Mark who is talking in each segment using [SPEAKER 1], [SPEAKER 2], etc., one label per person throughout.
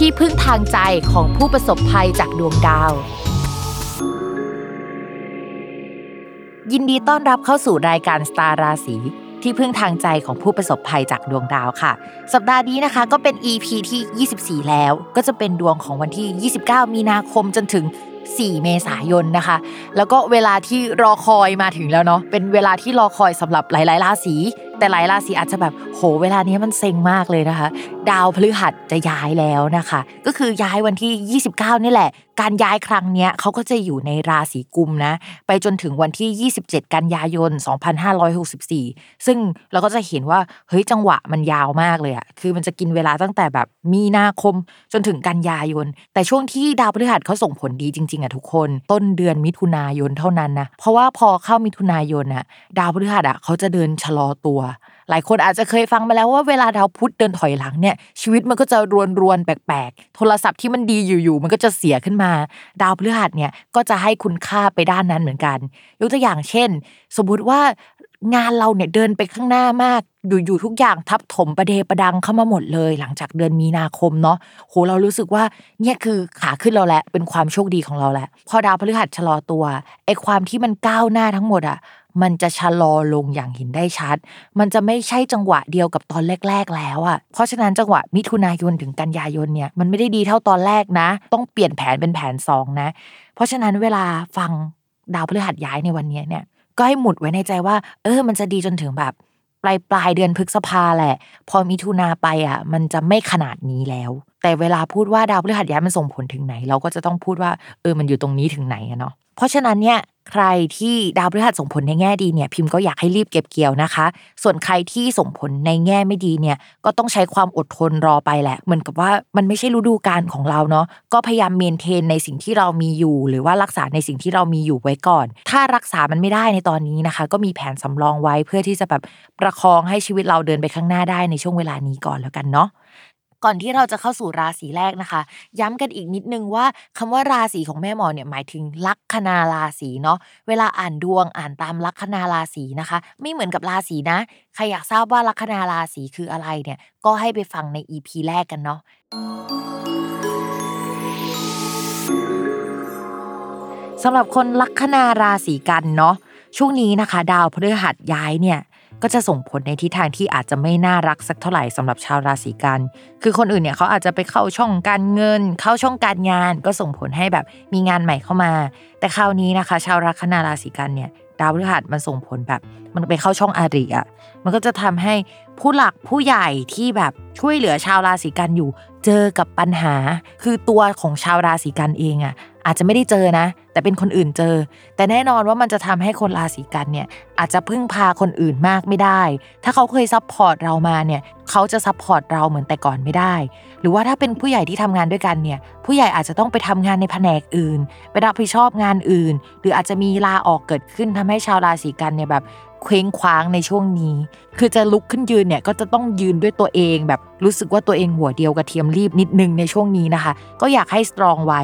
[SPEAKER 1] ที่พึ่งทางใจของผู้ประสบภัยจากดวงดาว ยินดีต้อนรับเข้าสู่รายการสตาร์ราศีที่พึ่งทางใจของผู้ประสบภัยจากดวงดาวค่ะ สัปดาห์นี้นะคะก็เป็น EP ที่ 24 แล้ว ก็จะเป็นดวงของวันที่ 29 มีนาคมจนถึง 4 เมษายนนะคะ แล้วก็เวลาที่รอคอยมาถึงแล้วเนาะเป็นเวลาที่รอคอยสำหรับหลายๆราศี แต่หลายราศีอาจจะแบบโหเวลานี้มันเซ็งมากเลยนะคะ ดาวพฤหัสจะย้ายแล้วนะคะ ก็คือย้ายวันที่ 29 นี่แหละ การย้ายครั้งเนี้ยเขาก็จะอยู่ในราศีกุมนะ ไปจนถึงวันที่ 27 กันยายน 2564 ซึ่งเราก็จะเห็นว่าเฮ้ยจังหวะมันยาวมากเลยอะคือมันจะกินเวลาตั้งแต่แบบมีนาคมจนถึงกันยายน แต่ช่วงที่ดาวพฤหัสเขาส่งผลดีจริงๆอะทุกคน ต้นเดือนมิถุนายนเท่านั้นนะเพราะว่าพอเข้ามิถุนายนอะดาวพฤหัสอะเขาจะเดินชะลอตัว หลายคนอาจจะเคยฟังมาแล้วว่าเวลาดาวพุธเดินถอยหลังเนี่ยชีวิตมันก็จะรวนรวนแปลกๆ โทรศัพท์ที่มันดีอยู่ๆมันก็จะเสียขึ้นมา ดาวพฤหัสเนี่ยก็จะให้คุณค่าไปด้านนั้นเหมือนกัน ยกตัวอย่างเช่น สมมุติว่างานเราเนี่ยเดินไปข้างหน้ามาก อยู่ๆทุกอย่างทับถมประเดประดังเข้ามาหมดเลย หลังจากเดือนมีนาคมเนาะโหเรารู้สึกว่าเนี่ยคือขาขึ้นเราแหละเป็นความโชคดีของเราแหละพอดาวพฤหัสชะลอตัวไอความที่มันก้าวหน้าทั้งหมดอะ มันจะชะลอลงอย่างเห็นได้ชัด มันจะไม่ใช่จังหวะเดียวกับตอนแรก ๆ แล้วอะ เพราะฉะนั้นจังหวะมิถุนายนถึงกันยายนเนี่ยมันไม่ได้ดีเท่าตอนแรกนะ ต้องเปลี่ยนแผนเป็นแผนสองนะ เพราะฉะนั้นเวลาฟังดาวพฤหัสย้ายในวันนี้เนี่ยก็ให้หมุดไว้ในใจว่า เออ มันจะดีจนถึงแบบปลายปลายเดือนพฤษภาแหละ พอมิถุนาไปอะ มันจะไม่ขนาดนี้แล้ว แต่เวลาพูดว่าดาวพฤหัสย้ายมันส่งผลถึงไหน เราก็จะต้องพูดว่า เออมันอยู่ตรงนี้ถึงไหนอะเนาะ เพราะฉะนั้นเนี่ยใครที่ดาวพฤหัสส่งผลในแง่ดีเนี่ยพิมพ์ก็อยากให้รีบเก็บเกี่ยวนะคะ ส่วนใครที่ส่งผลในแง่ไม่ดีเนี่ยก็ต้องใช้ความอดทนรอไปแหละ เหมือนกับว่ามันไม่ใช่ฤดูกาลของเราเนาะก็พยายามเมนเทนในสิ่งที่เรามีอยู่ หรือว่ารักษาในสิ่งที่เรามีอยู่ไว้ก่อน ถ้ารักษามันไม่ได้ในตอนนี้นะคะ ก็มีแผนสำรองไว้เพื่อที่จะแบบประคองให้ชีวิตเราเดินไปข้างหน้าได้ในช่วงเวลานี้ก่อนแล้วกันเนาะ ก่อนที่เราจะเข้าสู่ราศีแรกนะคะ ย้ำกันอีกนิดนึงว่าคำว่าราศีของแม่หมอเนี่ยหมายถึงลัคนาราศีเนาะเวลาอ่านดวงอ่านตามลัคนาราศีนะคะ ไม่เหมือนกับราศีนะใครอยากทราบว่าลัคนาราศีคืออะไรเนี่ยก็ให้ไปฟังใน EP แรกกันเนาะสำหรับคนลัคนาราศีกันเนาะช่วงนี้นะคะ ดาวพฤหัสย้ายเนี่ย ก็จะส่งผลในทิศทางที่อาจจะไม่น่ารักสักเท่าไหร่สำหรับชาวราศีกัน คือคนอื่นเนี่ยเขาอาจจะไปเข้าช่องการเงิน เข้าช่องการงาน ก็ส่งผลให้แบบมีงานใหม่เข้ามา แต่คราวนี้นะคะ ชาวลัคนาราศีกันเนี่ยดาวพฤหัสมันส่งผลแบบ มันไปเข้าช่องอาริอะมันก็จะทำให้ผู้หลักผู้ใหญ่ที่แบบช่วยเหลือชาวราศีกันอยู่ เจอกับปัญหา คือตัวของชาวราศีกันเองอะ อาจจะไม่ได้เจอนะ แต่เป็นคนอื่นเจอ แต่แน่นอนว่ามันจะทำให้คนราศีกันย์เนี่ยอาจจะพึ่งพาคนอื่นมากไม่ได้ ถ้าเขาเคย support เรามาเนี่ยเขาจะ support เราเหมือนแต่ก่อนไม่ได้ หรือว่าถ้าเป็นผู้ใหญ่ที่ทำงานด้วยกันเนี่ยผู้ใหญ่อาจจะต้องไปทำงานในแผนกอื่น ไปรับผิดชอบงานอื่น หรืออาจจะมีลาออกเกิดขึ้นทำให้ชาวราศีกันย์เนี่ยแบบ เคว้งคว้างในช่วงนี้ คือจะลุกขึ้นยืนเนี่ยก็จะต้องยืนด้วยตัวเอง แบบรู้สึกว่าตัวเองหัวเดียวกระเทียมลีบนิดนึงในช่วงนี้นะคะ ก็อยากให้ strong ไว้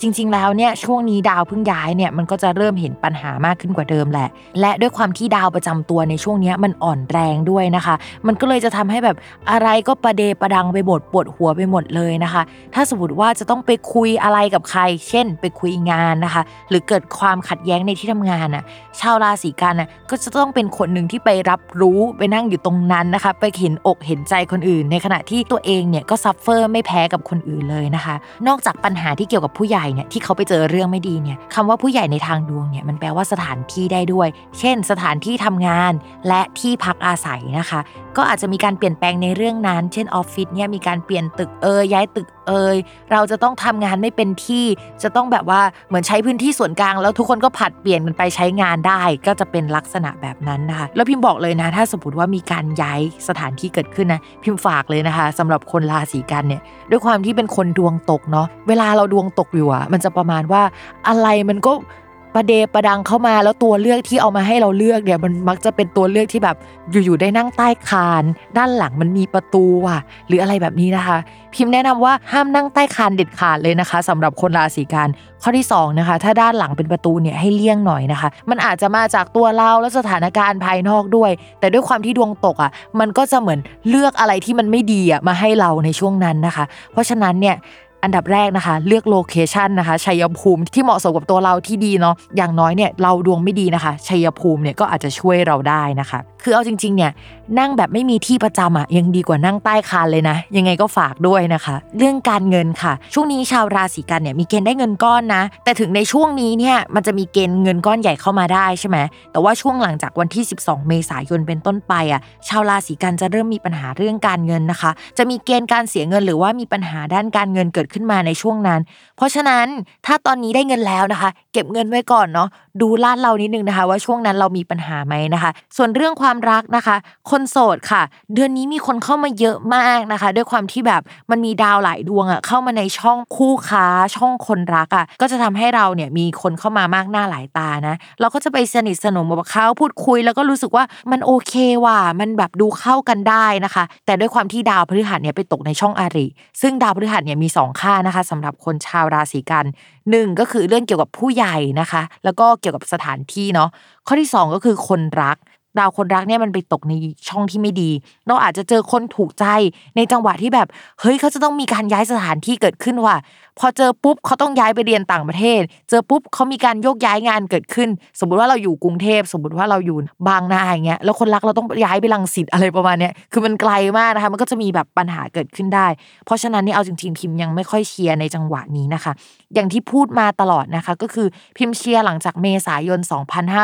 [SPEAKER 1] จริง ๆ แล้วเนี่ยช่วงนี้ดาวเพิ่งย้ายเนี่ยมันก็จะเริ่มเห็นปัญหามากขึ้นกว่าเดิมแหละ และด้วยความที่ดาวประจำตัวในช่วงนี้มันอ่อนแรงด้วยนะคะ มันก็เลยจะทำให้แบบอะไรก็ประเดประดังไปหมดปวดหัวไปหมดเลยนะคะ ถ้าสมมติว่าจะต้องไปคุยอะไรกับใคร เช่น ไปคุยงานนะคะ หรือเกิดความขัดแย้งในที่ทำงานน่ะชาวราศีกันย์น่ะก็จะต้องเป็นคนหนึ่งที่ไปรับรู้ไปนั่งอยู่ตรงนั้นนะคะ ไปเห็นอกเห็นใจคนอื่น ในขณะที่ตัวเองเนี่ยก็ suffer ไม่แพ้กับคนอื่นเลยนะคะ นอกจากปัญหาที่เกี่ยวกับผู้ใหญ่เนี่ยที่เขาไปเจอเรื่องไม่ดีเนี่ยคำว่าผู้ใหญ่ในทางดวงเนี่ยมันแปลว่าสถานที่ได้ด้วย เช่น สถานที่ทำงานและที่พักอาศัยนะคะ ก็อาจจะมีการเปลี่ยนแปลงในเรื่องนั้น เช่นออฟฟิศเนี่ยมีการเปลี่ยนตึกเอยย้ายตึกเอยเราจะต้องทำงานไม่เป็นที่ จะต้องแบบว่าเหมือนใช้พื้นที่ส่วนกลาง แล้วทุกคนก็ผัดเปลี่ยนกันไปใช้งานได้ ก็จะเป็นลักษณะแบบนั้นนะคะแล้วพิมพ์บอกเลยนะ ถ้าสมมติว่ามีการย้ายสถานที่เกิดขึ้นนะพิมพ์ฝากเลยนะคะสำหรับคนราศีกันเนี่ยด้วยความที่เป็นคนดวงตกเนาะเวลาเราดวงตกอยู่อะมันจะประมาณว่าอะไรมันก็ ประเดประดังเข้ามาแล้วตัวเลือกที่เอามาให้เราเลือกเนี่ยมันมักจะเป็นตัวเลือกที่แบบอยู่ๆได้นั่งใต้คาน ด้านหลังมันมีประตูว่ะ หรืออะไรแบบนี้นะคะ พิมพ์แนะนำว่าห้ามนั่งใต้คานเด็ดขาดเลยนะคะสำหรับคนราศีกันข้อที่2นะคะถ้าด้านหลังเป็นประตูเนี่ยให้เลี่ยงหน่อยนะคะ มันอาจจะมาจากตัวเราและสถานการณ์ภายนอกด้วย แต่ด้วยความที่ดวงตกอะมันก็จะเหมือนเลือกอะไรที่มันไม่ดีอะมาให้เราในช่วงนั้นนะคะ เพราะฉะนั้นเนี่ย อันดับแรกนะคะ เลือก location นะคะชัยภูมิที่เหมาะสมกับตัวเราที่ดีเนาะอย่างน้อยเนี่ยเราดวงไม่ดีนะคะชัยภูมิเนี่ยก็อาจจะช่วยเราได้นะคะ คือเอาจริงๆเนี่ยนั่งแบบไม่มีที่ประจำอะยังดีกว่านั่งใต้คานเลยนะ ยังไงก็ฝากด้วยนะคะ เรื่องการเงินค่ะ ช่วงนี้ชาวราศีกันย์เนี่ยมีเกณฑ์ได้เงินก้อนนะ แต่ถึงในช่วงนี้เนี่ยมันจะมีเกณฑ์เงินก้อนใหญ่เข้ามาได้ใช่ไหมแต่ว่าช่วงหลังจากวันที่ 12 เมษายนเป็นต้นไปอะชาวราศีกันจะเริ่มมีปัญหาเรื่องการเงินนะคะ จะมีเกณฑ์การเสียเงินหรือว่ามีปัญหาด้านการเงินเกิดขึ้นมาในช่วงนั้น เพราะฉะนั้นถ้าตอนนี้ได้เงินแล้วนะคะ เก็บเงินไว้ก่อนเนาะ ดูลาดเรานิดนึงนะคะ ว่าช่วงนั้นเรามีปัญหาไหมนะคะ ส่วนเรื่องความรักนะคะ คนโสดค่ะ เดือนนี้มีคนเข้ามาเยอะมากนะคะ ด้วยความที่แบบมันมีดาวหลายดวงอะเข้ามาในช่องคู่ค้าช่องคนรักอะก็จะทำให้เราเนี่ยมีคนเข้ามามากหน้าหลายตานะ เราก็จะไปสนิทสนมกับเขาพูดคุย แล้วก็รู้สึกว่ามันโอเคว่ะมันแบบดูเข้ากันได้นะคะ แต่ด้วยความที่ดาวพฤหัสเนี่ยไปตกในช่องอาริ ซึ่งดาวพฤหัสเนี่ยมีสองค่านะคะสำหรับคนชาวราศีกันหนึ่งก็คือเรื่องเกี่ยวกับผู้ใหญ่นะคะ แล้วก็เกี่ยวกับสถานที่เนาะข้อที่สองก็คือคนรัก ดาวคนรักเนี่ยมันไปตกในช่องที่ไม่ดี เราอาจจะเจอคนถูกใจในจังหวะที่แบบเฮ้ยเขาจะต้องมีการย้ายสถานที่เกิดขึ้นว่ะพอเจอปุ๊บเขาต้องย้ายไปเรียนต่างประเทศ เจอปุ๊บเขามีการโยกย้ายงานเกิดขึ้น สมมติว่าเราอยู่กรุงเทพสมมติว่าเราอยู่บางนาอย่างเงี้ยแล้วคนรักเราต้องย้ายไปลังสิตอะไรประมาณเนี้ยคือมันไกลมากนะคะมันก็จะมีแบบปัญหาเกิดขึ้นได้ เพราะฉะนั้นนี่เอาจริงๆพิมยังไม่ค่อยเชียร์ในจังหวะนี้นะคะ อย่างที่พูดมาตลอดนะคะ ก็คือพิมพ์เชียร์หลังจากเมษายน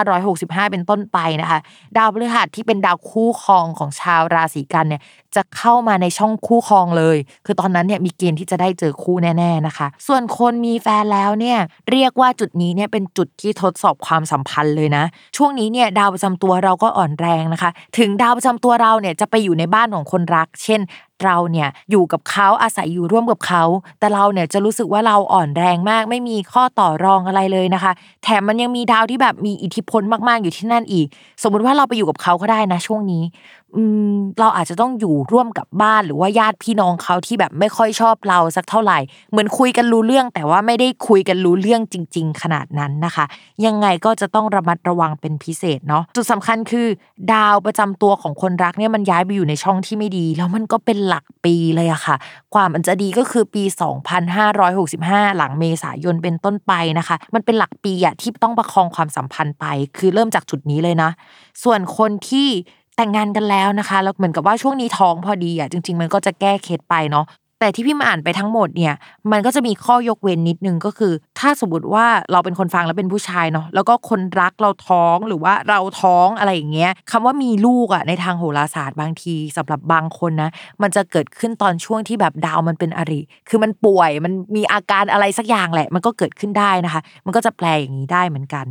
[SPEAKER 1] 2565 เป็นต้นไปนะคะดาวพฤหัสที่เป็นดาวคู่ครองของชาวราศีกันเนี่ยจะเข้ามาในช่องคู่ครองเลย คือตอนนั้นเนี่ยมีเกณฑ์ที่จะได้เจอคู่แน่ ๆนะคะ ส่วนคนมีแฟนแล้วเนี่ยเรียกว่าจุดนี้เนี่ยเป็นจุดที่ทดสอบความสัมพันธ์เลยนะ ช่วงนี้เนี่ยดาวประจำตัวเราก็อ่อนแรงนะคะ ถึงดาวประจำตัวเราเนี่ยจะไปอยู่ในบ้านของคนรัก เช่น เราเนี่ยอยู่กับเขาอาศัยอยู่ร่วมกับเขา แต่เราเนี่ยจะรู้สึกว่าเราอ่อนแรงมาก ไม่มีข้อต่อรองอะไรเลยนะคะ แถมมันยังมีดาวที่แบบมีอิทธิพลมากๆอยู่ที่นั่นอีก สมมุติว่าเราไปอยู่กับเขาก็ได้นะช่วงนี้อืมเราอาจจะต้องอยู่ร่วมกับบ้านหรือว่าญาติพี่น้องเขาที่แบบไม่ค่อยชอบเราสักเท่าไหร่ เหมือนคุยกันรู้เรื่อง แต่ว่าไม่ได้คุยกันรู้เรื่องจริง ๆ ขนาดนั้นนะคะ ยังไงก็จะต้องระมัดระวังเป็นพิเศษเนาะจุดสำคัญคือ ดาวประจำตัวของคนรักเนี่ยมันย้ายไปอยู่ในช่องที่ไม่ดี แล้วมันก็เป็นหลักปีเลยอะค่ะ ความมันจะดีก็คือปี 2565 หลังเมษายนเป็นต้นไปนะคะ มันเป็นหลักปีอะที่ต้องประคองความสัมพันธ์ไป คือเริ่มจากจุดนี้เลยนะ ส่วนคนที่แต่งงานกันแล้วนะคะแล้วเหมือนกับว่าช่วงนี้ท้องพอดีอะจริง ๆ มันก็จะแก้เคล็ดไปเนาะ แต่ที่พี่มาอ่านไปทั้งหมดเนี่ยมันก็จะมีข้อยกเว้นนิดนึงก็คือ ถ้าสมมติว่าเราเป็นคนฟังแล้วเป็นผู้ชายเนาะแล้วก็คนรักเราท้องหรือว่าเราท้องอะไรอย่างเงี้ยคำว่ามีลูกอะในทางโหราศาสตร์บางทีสำหรับบางคนนะมันจะเกิดขึ้นตอนช่วงที่แบบดาวมันเป็นอริ คือมันป่วยมันมีอาการอะไรสักอย่างแหละ มันก็เกิดขึ้นได้นะคะ มันก็จะแปลอย่างนี้ได้เหมือนกัน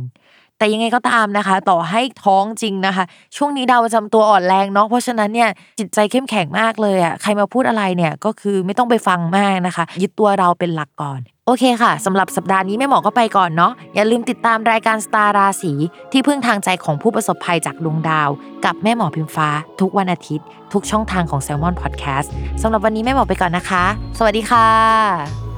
[SPEAKER 1] แต่ยังไงก็ตามนะคะ ต่อให้ท้องจริงนะคะ ช่วงนี้ดาวประจำตัวอ่อนแรงเนาะเพราะฉะนั้นเนี่ยจิตใจเข้มแข็งมากเลยอะใครมาพูดอะไรเนี่ยก็คือไม่ต้องไปฟังมากนะคะ ยึดตัวเราเป็นหลักก่อนโอเคค่ะสำหรับสัปดาห์นี้แม่หมอก็ไปก่อนเนาะอย่าลืมติดตามรายการสตาราศีที่พึ่งทางใจของผู้ประสบภัยจากดวงดาว กับแม่หมอพิมฟ้า ทุกวันอาทิตย์ ทุกช่องทางของ s ซ l m o n Podcast สำหรับวันนี้แม่หมอไปก่อนนะคะ สวัสดีค่ะ